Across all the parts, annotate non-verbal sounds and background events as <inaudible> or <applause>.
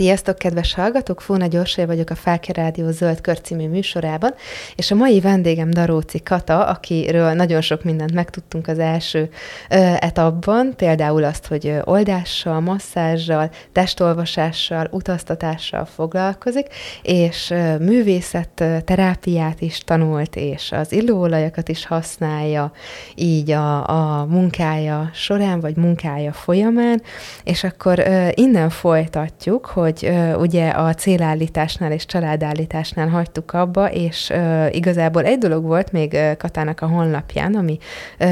Sziasztok, kedves hallgatók! Fóna Gyorsai vagyok a Fáke Rádió Zöld Kör című műsorában, és a mai vendégem Daróci Kata, akiről nagyon sok mindent megtudtunk az első etapban, például azt, hogy oldással, masszázsal, testolvasással, utaztatással foglalkozik, és művészet terápiát is tanult, és az illóolajakat is használja így a, a munkája során, vagy munkája folyamán, és akkor innen folytatjuk, hogy ö, ugye a célállításnál és családállításnál hagytuk abba, és ö, igazából egy dolog volt még Katának a honlapján, ami ö,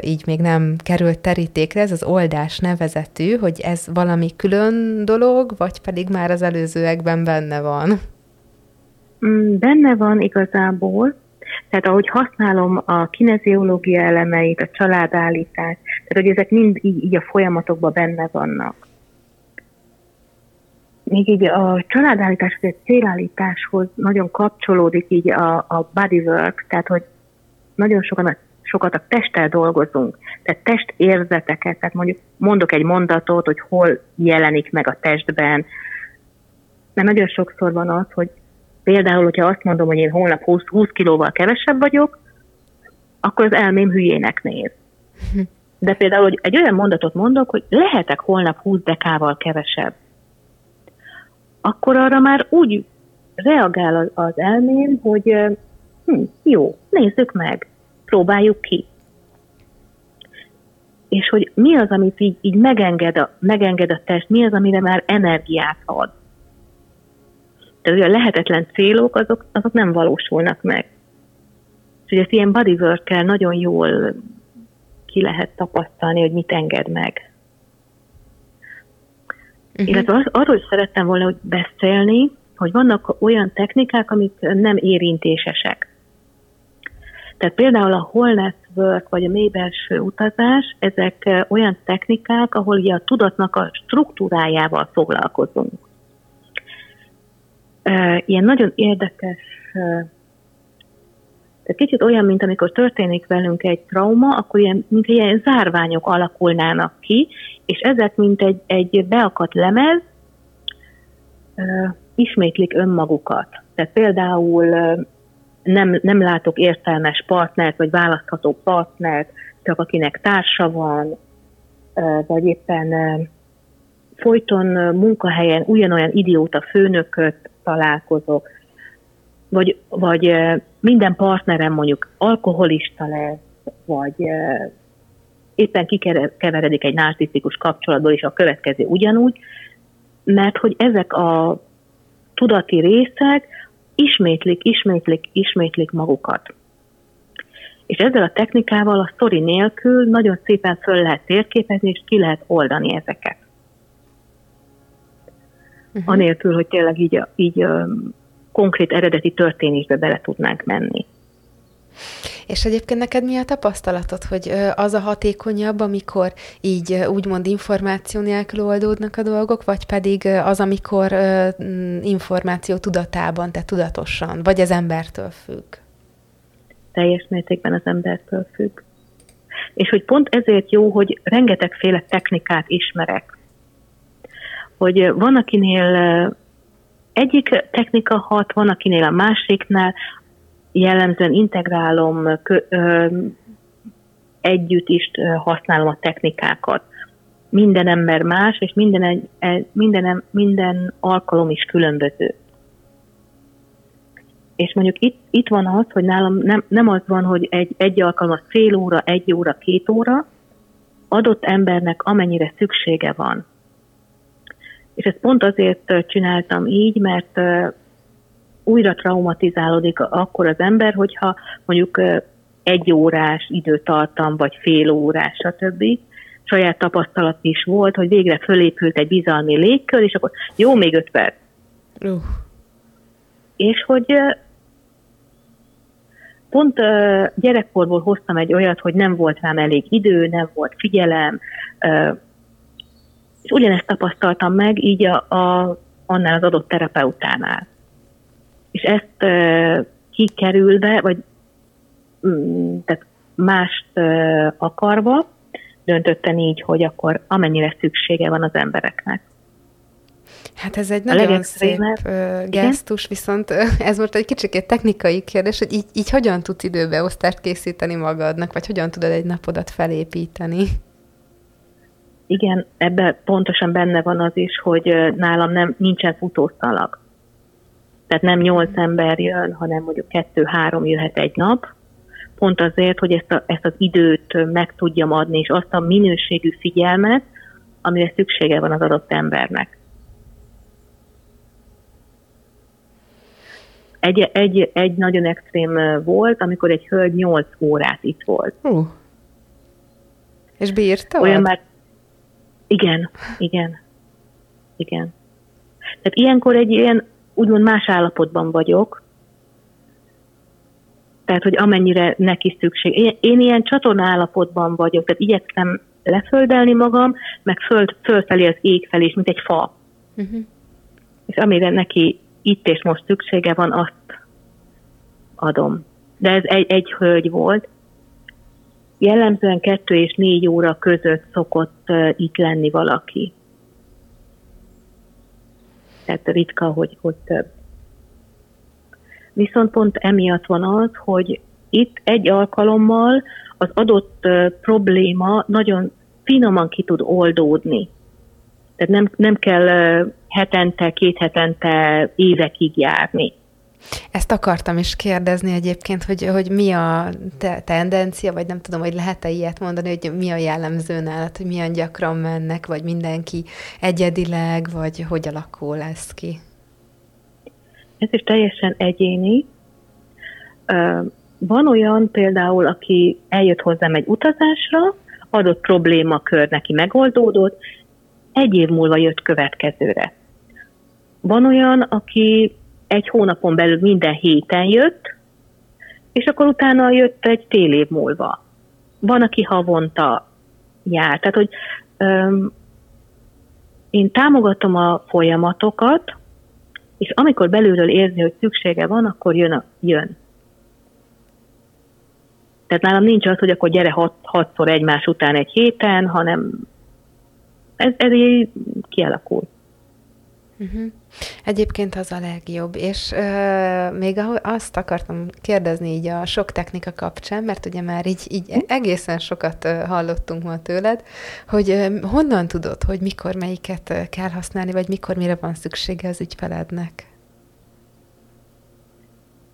így még nem került terítékre, ez az oldás nevezetű, hogy ez valami külön dolog, vagy pedig már az előzőekben benne van? Mm, benne van igazából, tehát ahogy használom a kineziológia elemeit, a családállítást, tehát hogy ezek mind így, így a folyamatokban benne vannak még így a családállítás, vagy a célállításhoz nagyon kapcsolódik így a, a bodywork, tehát hogy nagyon sokan a, sokat a testtel dolgozunk, tehát testérzeteket, tehát mondjuk mondok egy mondatot, hogy hol jelenik meg a testben, mert nagyon sokszor van az, hogy például, hogyha azt mondom, hogy én holnap 20, 20 kilóval kevesebb vagyok, akkor az elmém hülyének néz. De például, hogy egy olyan mondatot mondok, hogy lehetek holnap 20 dekával kevesebb akkor arra már úgy reagál az, elmém, hogy hm, jó, nézzük meg, próbáljuk ki. És hogy mi az, amit így, így megenged, a, megenged a test, mi az, amire már energiát ad. Tehát a lehetetlen célok, azok, azok nem valósulnak meg. És ezt ilyen bodywork nagyon jól ki lehet tapasztalni, hogy mit enged meg. Uh-huh. Illetve az, arról is szerettem volna hogy beszélni, hogy vannak olyan technikák, amik nem érintésesek. Tehát például a whole work, vagy a mélybelső utazás, ezek olyan technikák, ahol ugye a tudatnak a struktúrájával foglalkozunk. Ilyen nagyon érdekes tehát kicsit olyan, mint amikor történik velünk egy trauma, akkor ilyen, mint ilyen zárványok alakulnának ki, és ezek, mint egy, egy beakadt lemez, ismétlik önmagukat. Tehát például nem, nem látok értelmes partnert, vagy választható partnert, csak akinek társa van, vagy éppen folyton munkahelyen ugyanolyan idióta főnököt találkozok, vagy, vagy minden partnerem mondjuk alkoholista lesz, vagy éppen kikeveredik egy narcisztikus kapcsolatból, és a következő ugyanúgy, mert hogy ezek a tudati részek ismétlik, ismétlik, ismétlik magukat. És ezzel a technikával a sztori nélkül nagyon szépen föl lehet térképezni, és ki lehet oldani ezeket. Uh-huh. Anélkül, hogy tényleg így, így konkrét eredeti történésbe bele tudnánk menni. És egyébként neked mi a tapasztalatod, hogy az a hatékonyabb, amikor így úgymond információ nélkül oldódnak a dolgok, vagy pedig az, amikor információ tudatában, tehát tudatosan, vagy az embertől függ? Teljes mértékben az embertől függ. És hogy pont ezért jó, hogy rengetegféle technikát ismerek. Hogy van, akinél egyik technika hat, van akinél a másiknál, jellemzően integrálom, kö, ö, együtt is használom a technikákat. Minden ember más, és minden, minden, minden alkalom is különböző. És mondjuk itt, itt van az, hogy nálam nem, nem az van, hogy egy, egy alkalom fél óra, egy óra, két óra, adott embernek amennyire szüksége van. És ezt pont azért csináltam így, mert újra traumatizálódik akkor az ember, hogyha mondjuk egy órás időtartam, vagy fél órás, stb. Saját tapasztalat is volt, hogy végre fölépült egy bizalmi légkör, és akkor jó, még öt perc. Uh. És hogy pont gyerekkorból hoztam egy olyat, hogy nem volt rám elég idő, nem volt figyelem, és ugyanezt tapasztaltam meg így a, a, annál az adott terapeutánál. És ezt e, kikerülve, vagy mm, tehát mást e, akarva, döntöttem így, hogy akkor amennyire szüksége van az embereknek. Hát ez egy nagyon szép gesztus, viszont ez most egy kicsit technikai kérdés, hogy így, így hogyan tudsz időbeosztást készíteni magadnak, vagy hogyan tudod egy napodat felépíteni? Igen, ebben pontosan benne van az is, hogy nálam nem nincsen futószalag. Tehát nem nyolc ember jön, hanem mondjuk kettő-három jöhet egy nap, pont azért, hogy ezt, a, ezt az időt meg tudjam adni, és azt a minőségű figyelmet, amire szüksége van az adott embernek. Egy, egy, egy nagyon extrém volt, amikor egy hölgy 8 órát itt volt. Uh. És bírta? Olyan már... Igen, igen, igen. Tehát ilyenkor egy ilyen, úgymond más állapotban vagyok, tehát, hogy amennyire neki szükség. Én, én ilyen csatorna állapotban vagyok, tehát igyekszem leföldelni magam, meg föld, fölfelé az ég felé, mint egy fa. Uh-huh. És amire neki itt és most szüksége van, azt adom. De ez egy, egy hölgy volt. Jellemzően kettő és négy óra között szokott itt lenni valaki. Tehát ritka, hogy, hogy több. Viszont pont emiatt van az, hogy itt egy alkalommal az adott probléma nagyon finoman ki tud oldódni. Tehát nem, nem kell hetente, két hetente évekig járni. Ezt akartam is kérdezni egyébként, hogy, hogy mi a te- tendencia, vagy nem tudom, hogy lehet-e ilyet mondani, hogy mi a jellemző nálad, hogy milyen gyakran mennek, vagy mindenki egyedileg, vagy hogy alakul ez ki? Ez is teljesen egyéni. Van olyan például, aki eljött hozzám egy utazásra, adott problémakör neki megoldódott, egy év múlva jött következőre. Van olyan, aki egy hónapon belül minden héten jött, és akkor utána jött egy tél év múlva. Van, aki havonta jár. Tehát, hogy öm, én támogatom a folyamatokat, és amikor belülről érzi, hogy szüksége van, akkor jön. A, jön. Tehát nálam nincs az, hogy akkor gyere hat, hatszor egymás után egy héten, hanem ez, ez így kialakul. Uh-huh. Egyébként az a legjobb, és uh, még azt akartam kérdezni így a sok technika kapcsán, mert ugye már így, így egészen sokat hallottunk ma tőled, hogy uh, honnan tudod, hogy mikor melyiket kell használni, vagy mikor mire van szüksége az ügyfelednek?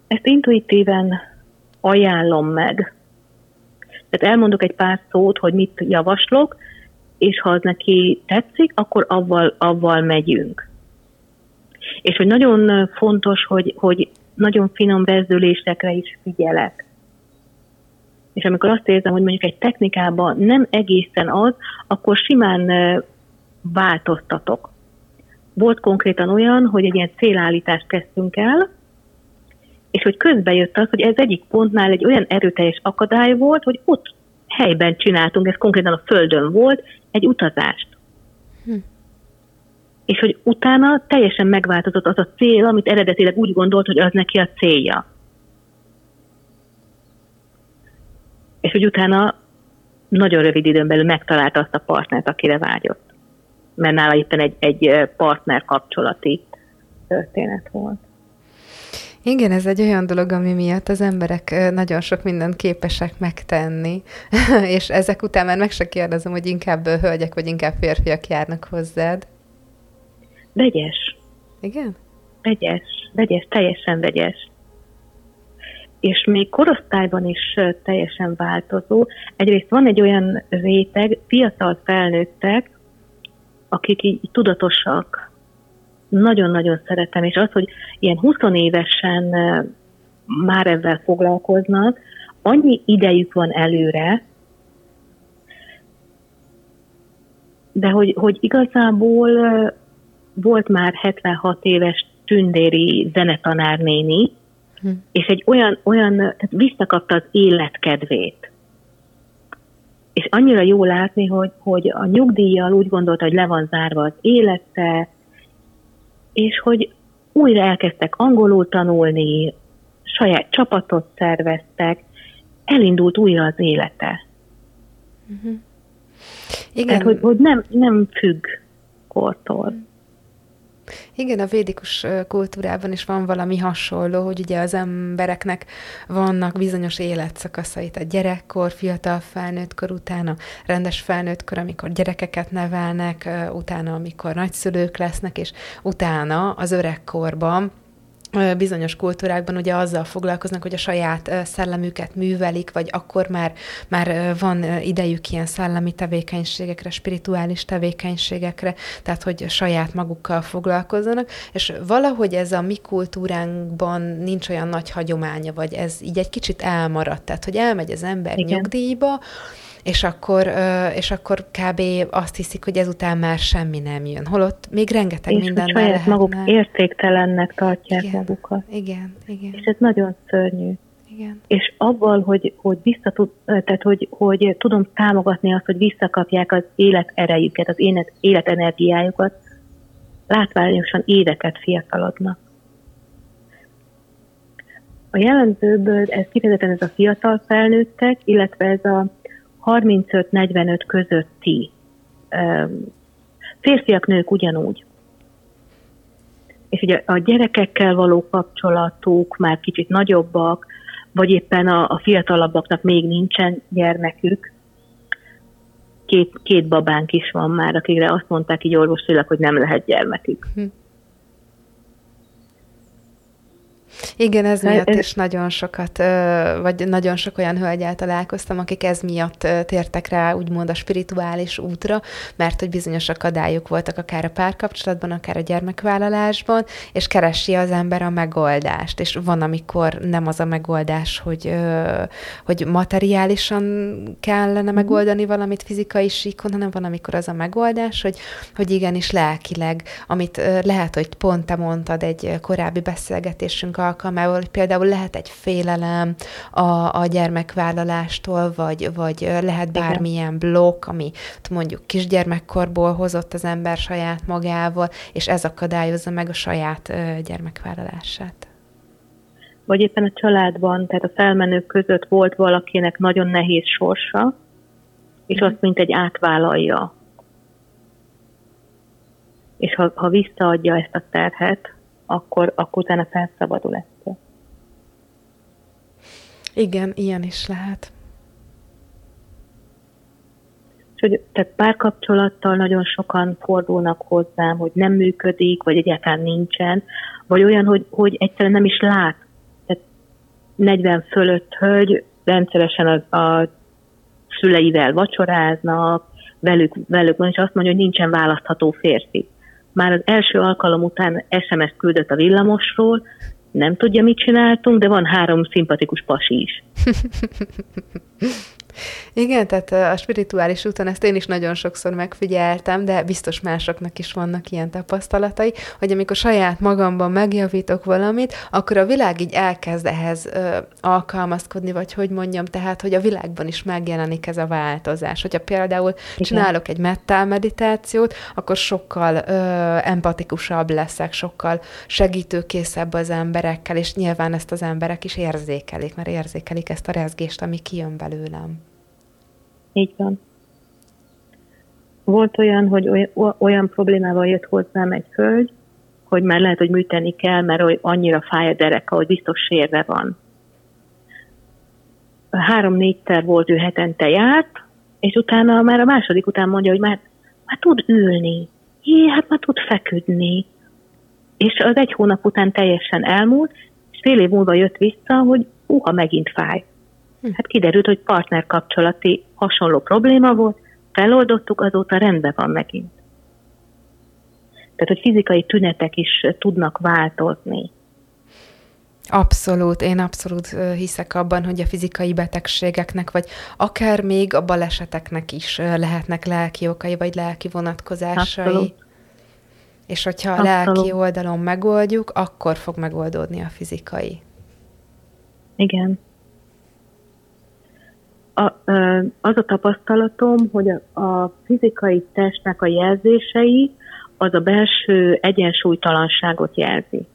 Ezt intuitíven ajánlom meg. Tehát elmondok egy pár szót, hogy mit javaslok, és ha az neki tetszik, akkor avval, avval megyünk. És hogy nagyon fontos, hogy, hogy nagyon finom bezdülésekre is figyelek. És amikor azt érzem, hogy mondjuk egy technikában nem egészen az, akkor simán változtatok. Volt konkrétan olyan, hogy egy ilyen célállítást kezdtünk el, és hogy közben jött az, hogy ez egyik pontnál egy olyan erőteljes akadály volt, hogy ott helyben csináltunk, ez konkrétan a földön volt, egy utazást. Hm és hogy utána teljesen megváltozott az a cél, amit eredetileg úgy gondolt, hogy az neki a célja. És hogy utána nagyon rövid időn belül megtalálta azt a partnert, akire vágyott. Mert nála éppen egy, egy partner kapcsolati történet volt. Igen, ez egy olyan dolog, ami miatt az emberek nagyon sok mindent képesek megtenni, <laughs> és ezek után már meg se kérdezem, hogy inkább hölgyek vagy inkább férfiak járnak hozzád. Vegyes. Igen? Vegyes, vegyes, teljesen vegyes. És még korosztályban is teljesen változó. Egyrészt van egy olyan réteg, fiatal felnőttek, akik így tudatosak, nagyon-nagyon szeretem, és az, hogy ilyen 20 évesen már ezzel foglalkoznak, annyi idejük van előre, de hogy, hogy igazából volt már 76 éves tündéri zenetanárnéni, hm. és egy olyan, olyan, tehát visszakapta az életkedvét. És annyira jó látni, hogy, hogy a nyugdíjjal úgy gondolta, hogy le van zárva az élete, és hogy újra elkezdtek angolul tanulni, saját csapatot szerveztek, elindult újra az élete. Uh-huh. Igen. Tehát, hogy, hogy nem, nem függ kortól. Igen, a védikus kultúrában is van valami hasonló, hogy ugye az embereknek vannak bizonyos életszakaszait, a gyerekkor, fiatal felnőttkor, utána rendes felnőttkor, amikor gyerekeket nevelnek, utána, amikor nagyszülők lesznek, és utána az öregkorban, bizonyos kultúrákban ugye azzal foglalkoznak, hogy a saját szellemüket művelik, vagy akkor már, már van idejük ilyen szellemi tevékenységekre, spirituális tevékenységekre, tehát hogy saját magukkal foglalkozzanak, és valahogy ez a mi kultúránkban nincs olyan nagy hagyománya, vagy ez így egy kicsit elmaradt, tehát hogy elmegy az ember Igen. nyugdíjba, és akkor, és akkor kb. azt hiszik, hogy ezután már semmi nem jön. Holott még rengeteg és minden saját lehetne. maguk értéktelennek tartják igen, magukat. Igen, igen. És ez nagyon szörnyű. Igen. És abban, hogy, hogy, visszatud, tehát hogy, hogy tudom támogatni azt, hogy visszakapják az élet erejüket, az élet, életenergiájukat, látványosan éveket fiatalodnak. A jellemzőből ez kifejezetten ez a fiatal felnőttek, illetve ez a 35-45 közötti férfiak, nők ugyanúgy. És ugye a gyerekekkel való kapcsolatuk már kicsit nagyobbak, vagy éppen a, a fiatalabbaknak még nincsen gyermekük. Két, két babánk is van már, akikre azt mondták így orvosilag, hogy nem lehet gyermekük. Hm. Igen, ez miatt ez... is nagyon sokat, vagy nagyon sok olyan hölgyel találkoztam, akik ez miatt tértek rá, úgymond a spirituális útra, mert hogy bizonyos akadályok voltak akár a párkapcsolatban, akár a gyermekvállalásban, és keresi az ember a megoldást, és van, amikor nem az a megoldás, hogy, hogy materiálisan kellene mhm. megoldani valamit fizikai síkon, hanem van, amikor az a megoldás, hogy, hogy igenis lelkileg, amit lehet, hogy pont te mondtad egy korábbi beszélgetésünk alkalmával, hogy például lehet egy félelem a, a gyermekvállalástól, vagy, vagy lehet bármilyen blokk, ami mondjuk kisgyermekkorból hozott az ember saját magával, és ez akadályozza meg a saját gyermekvállalását. Vagy éppen a családban, tehát a felmenők között volt valakinek nagyon nehéz sorsa, és mm. azt mint egy átvállalja. És ha, ha visszaadja ezt a terhet, akkor, akkor utána felszabadul ettől. Igen, ilyen is lehet. És hogy tehát párkapcsolattal nagyon sokan fordulnak hozzám, hogy nem működik, vagy egyáltalán nincsen, vagy olyan, hogy, hogy egyszerűen nem is lát. Tehát 40 fölött hölgy rendszeresen a, a szüleivel vacsoráznak, velük, velük van, és azt mondja, hogy nincsen választható férfi már az első alkalom után SMS-t küldött a villamosról, nem tudja, mit csináltunk, de van három szimpatikus pasi is. <laughs> Igen, tehát a spirituális úton ezt én is nagyon sokszor megfigyeltem, de biztos másoknak is vannak ilyen tapasztalatai, hogy amikor saját magamban megjavítok valamit, akkor a világ így elkezd ehhez ö, alkalmazkodni, vagy hogy mondjam, tehát, hogy a világban is megjelenik ez a változás. Hogyha például Igen. csinálok egy mettál meditációt, akkor sokkal ö, empatikusabb leszek, sokkal segítőkészebb az emberekkel, és nyilván ezt az emberek is érzékelik, mert érzékelik ezt a rezgést, ami kijön belőlem. Így van. Volt olyan, hogy olyan problémával jött hozzám egy hölgy, hogy már lehet, hogy műteni kell, mert annyira fáj a dereka, hogy biztos sérve van. Három-négyszer volt ő hetente járt, és utána már a második után mondja, hogy már, már tud ülni. Jé, hát már tud feküdni. És az egy hónap után teljesen elmúlt, és fél év múlva jött vissza, hogy uha, megint fáj. Hm. Hát kiderült, hogy partnerkapcsolati hasonló probléma volt, feloldottuk, azóta rendben van megint. Tehát, hogy fizikai tünetek is tudnak változni. Abszolút, én abszolút hiszek abban, hogy a fizikai betegségeknek, vagy akár még a baleseteknek is lehetnek lelki okai, vagy lelki vonatkozásai. Abszolút. És hogyha a lelki oldalon megoldjuk, akkor fog megoldódni a fizikai. Igen a, az a tapasztalatom, hogy a, a fizikai testnek a jelzései az a belső egyensúlytalanságot jelzi.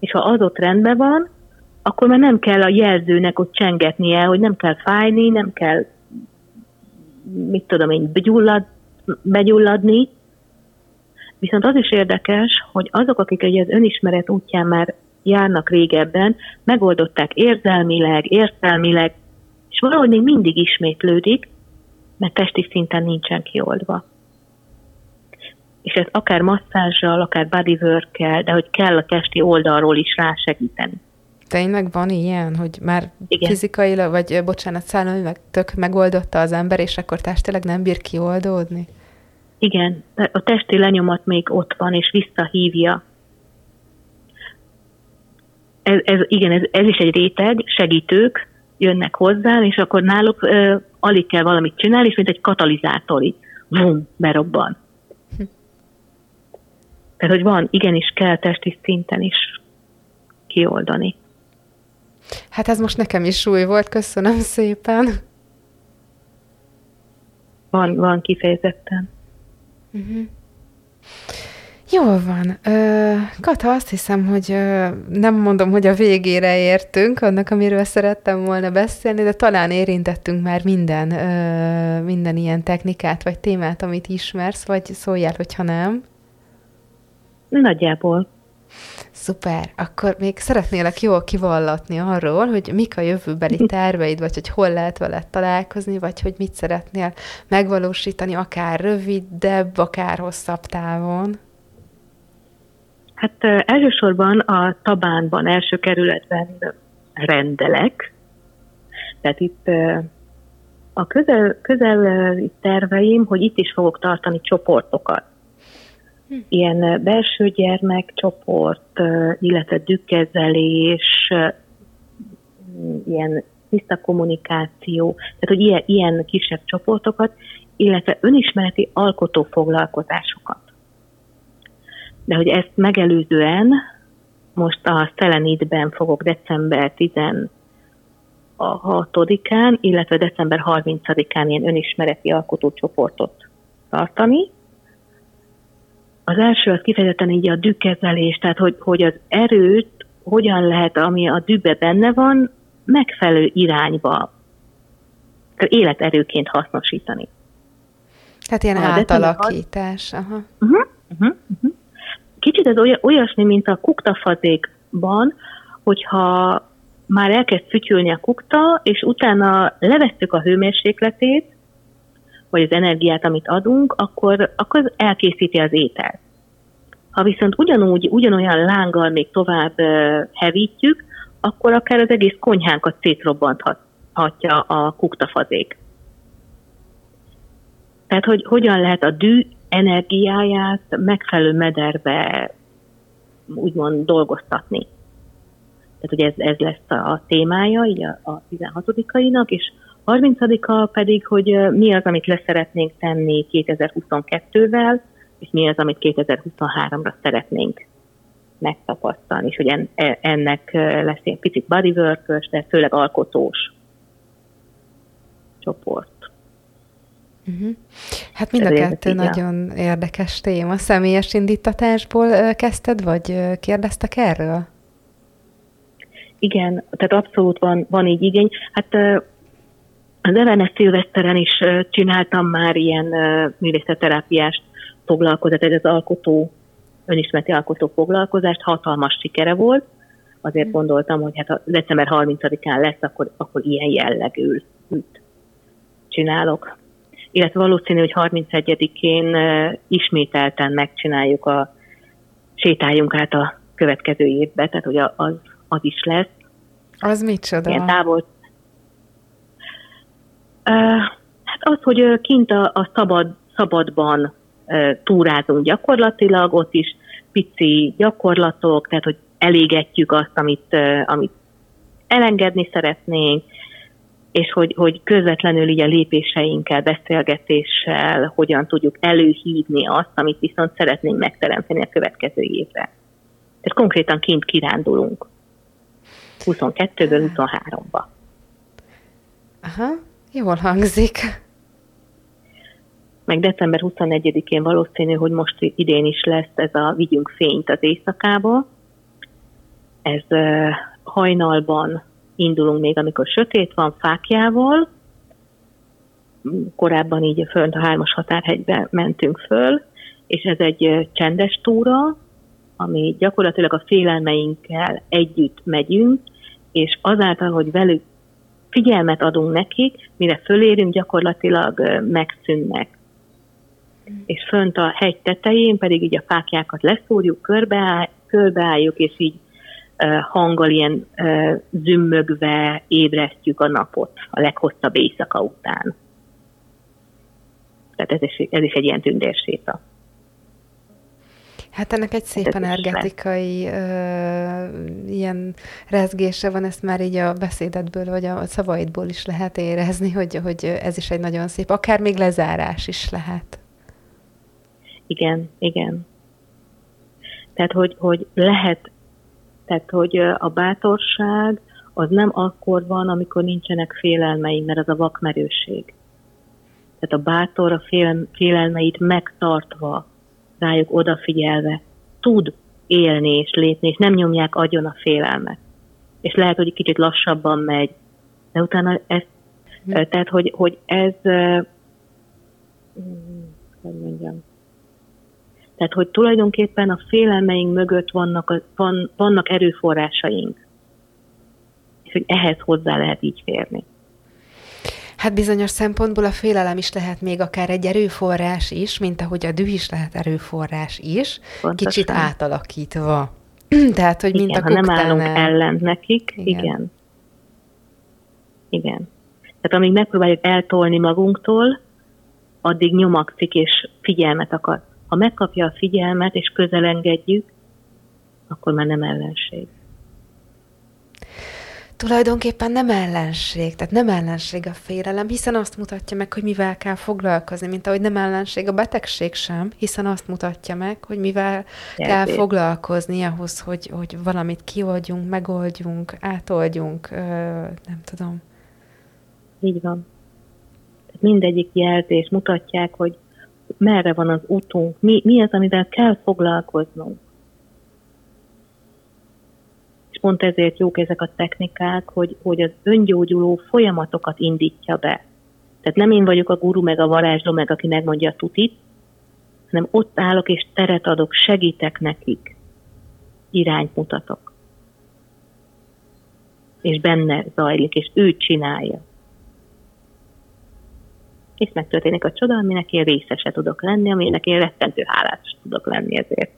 És ha az ott rendben van, akkor már nem kell a jelzőnek ott csengetnie, hogy nem kell fájni, nem kell, mit tudom én, begyullad, begyulladni, Viszont az is érdekes, hogy azok, akik egy az önismeret útján már járnak régebben, megoldották érzelmileg, értelmileg, és valahogy még mindig ismétlődik, mert testi szinten nincsen kioldva. És ez akár masszázsal, akár bodywork de hogy kell a testi oldalról is rásegíteni. Tényleg van ilyen, hogy már Igen. fizikailag, vagy bocsánat, szellemileg tök megoldotta az ember, és akkor testileg nem bír kioldódni? Igen, a testi lenyomat még ott van, és visszahívja. Ez, ez, igen, ez, ez is egy réteg, segítők jönnek hozzá, és akkor náluk ö, alig kell valamit csinálni, és mint egy katalizátor így, vum, berobban. Hm. Tehát, hogy van, igenis kell testi szinten is kioldani. Hát ez most nekem is súly volt, köszönöm szépen. Van, van kifejezetten. Uh-huh. Jól van. Kata, azt hiszem, hogy nem mondom, hogy a végére értünk annak, amiről szerettem volna beszélni, de talán érintettünk már minden, minden ilyen technikát vagy témát, amit ismersz, vagy szóljál, hogyha nem. Nagyjából. Szuper. Akkor még szeretnélek jól kivallatni arról, hogy mik a jövőbeli <laughs> terveid, vagy hogy hol lehet veled találkozni, vagy hogy mit szeretnél megvalósítani, akár rövidebb, akár hosszabb távon. Hát elsősorban a Tabánban, első kerületben rendelek. Tehát itt a közel, közel terveim, hogy itt is fogok tartani csoportokat ilyen belső gyermekcsoport, illetve dükkezelés, ilyen tiszta kommunikáció, tehát hogy ilyen, ilyen kisebb csoportokat, illetve önismereti alkotó foglalkozásokat. De hogy ezt megelőzően most a Szelenidben fogok december 16-án, illetve december 30-án ilyen önismereti alkotócsoportot tartani, az első az kifejezetten így a dükkezelés, tehát hogy, hogy az erőt hogyan lehet, ami a dűbe benne van, megfelelő irányba, életerőként hasznosítani. Tehát ilyen a átalakítás. Aha. Uh-huh, uh-huh, uh-huh. Kicsit ez olyasmi, mint a kuktafazékban, hogyha már elkezd fütyülni a kukta, és utána levesszük a hőmérsékletét, vagy az energiát, amit adunk, akkor, akkor elkészíti az ételt. Ha viszont ugyanúgy, ugyanolyan lánggal még tovább hevítjük, akkor akár az egész konyhánkat szétrobbanthatja a kuktafazék. Tehát, hogy hogyan lehet a dű energiáját megfelelő mederbe úgymond dolgoztatni. Tehát, hogy ez, ez lesz a témája így a, a 16-ainak, és 30-a pedig, hogy mi az, amit leszeretnénk tenni 2022-vel, és mi az, amit 2023-ra szeretnénk megtapasztalni, és hogy en, e, ennek lesz egy picit bodywork de főleg alkotós csoport. Uh-huh. Hát mind a kettő nagyon érdekes téma. Személyes indítatásból kezdted, vagy kérdeztek erről? Igen, tehát abszolút van, van így igény. Hát az Evernes Szilveszteren is csináltam már ilyen művészetterápiás foglalkozást, ez az alkotó, önismereti alkotó foglalkozást, hatalmas sikere volt. Azért gondoltam, hogy hát a december 30-án lesz, akkor, akkor ilyen jellegű csinálok. Illetve valószínű, hogy 31-én ismételten megcsináljuk a sétáljunk át a következő évbe, tehát hogy az, az is lesz. Az micsoda? Ilyen távol, Hát az, hogy kint a, a szabad, szabadban túrázunk gyakorlatilag, ott is pici gyakorlatok, tehát hogy elégetjük azt, amit, amit elengedni szeretnénk, és hogy, hogy közvetlenül így a lépéseinkkel, beszélgetéssel hogyan tudjuk előhívni azt, amit viszont szeretnénk megteremteni a következő évre. Tehát konkrétan kint kirándulunk. 22-ből 23-ba. Aha. Jól hangzik. Meg december 21-én valószínű, hogy most idén is lesz ez a Vigyünk fényt az éjszakába. Ez hajnalban indulunk még, amikor sötét van, fákjával. Korábban így fönt a hármas határhegybe mentünk föl, és ez egy csendes túra, ami gyakorlatilag a félelmeinkkel együtt megyünk, és azáltal, hogy velük figyelmet adunk nekik, mire fölérünk, gyakorlatilag megszűnnek. És fönt a hegy tetején pedig így a fákjákat leszúrjuk, körbeáll, körbeálljuk, és így hanggal ilyen zümmögve ébresztjük a napot a leghosszabb éjszaka után. Tehát ez is, ez is egy ilyen tündérséta. Hát ennek egy szép hát energetikai ö, ilyen rezgése van, ezt már így a beszédedből, vagy a szavaidból is lehet érezni, hogy, hogy ez is egy nagyon szép, akár még lezárás is lehet. Igen, igen. Tehát, hogy, hogy lehet, tehát, hogy a bátorság az nem akkor van, amikor nincsenek félelmeink, mert az a vakmerőség. Tehát a bátor a fél, félelmeit megtartva, rájuk odafigyelve tud élni és lépni, és nem nyomják agyon a félelmet. És lehet, hogy kicsit lassabban megy, de utána ez, hm. tehát, hogy, hogy ez, hogy mondjam, tehát, hogy tulajdonképpen a félelmeink mögött vannak, van, vannak erőforrásaink, és hogy ehhez hozzá lehet így férni. Hát bizonyos szempontból a félelem is lehet még akár egy erőforrás is, mint ahogy a düh is lehet erőforrás is, Pontosan. kicsit átalakítva. <clears throat> Tehát, hogy igen, mint a ha nem állunk ellen nekik, igen. igen. Igen. Tehát amíg megpróbáljuk eltolni magunktól, addig nyomakszik és figyelmet akar. Ha megkapja a figyelmet és közelengedjük, akkor már nem ellenség tulajdonképpen nem ellenség, tehát nem ellenség a félelem, hiszen azt mutatja meg, hogy mivel kell foglalkozni, mint ahogy nem ellenség a betegség sem, hiszen azt mutatja meg, hogy mivel Jelzés. kell foglalkozni ahhoz, hogy, hogy valamit kioldjunk, megoldjunk, átoldjunk, ö, nem tudom. Így van. Mindegyik jelzés mutatják, hogy merre van az utunk, mi, mi az, amivel kell foglalkoznunk és pont ezért jók ezek a technikák, hogy, hogy az öngyógyuló folyamatokat indítja be. Tehát nem én vagyok a guru, meg a varázsló, meg aki megmondja a tutit, hanem ott állok és teret adok, segítek nekik, irányt mutatok. És benne zajlik, és ő csinálja. És megtörténik a csoda, aminek én részese tudok lenni, aminek én rettentő hálás tudok lenni ezért.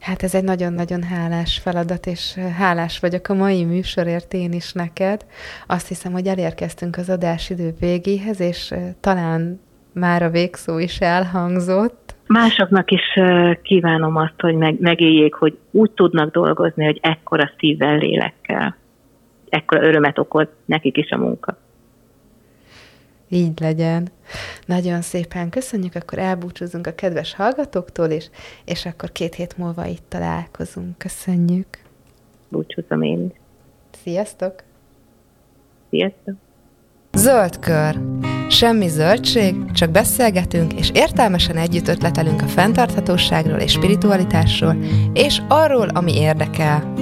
Hát ez egy nagyon-nagyon hálás feladat, és hálás vagyok a mai műsorért én is neked. Azt hiszem, hogy elérkeztünk az adásidő végéhez, és talán már a végszó is elhangzott. Másoknak is kívánom azt, hogy meg, megéljék, hogy úgy tudnak dolgozni, hogy ekkora szívvel, lélekkel. Ekkora örömet okoz nekik is a munka. Így legyen. Nagyon szépen köszönjük, akkor elbúcsúzunk a kedves hallgatóktól is, és akkor két hét múlva itt találkozunk. Köszönjük. Búcsúzom én Sziasztok! Sziasztok! Zöld kör. Semmi zöldség, csak beszélgetünk, és értelmesen együtt ötletelünk a fenntarthatóságról és spiritualitásról, és arról, ami érdekel.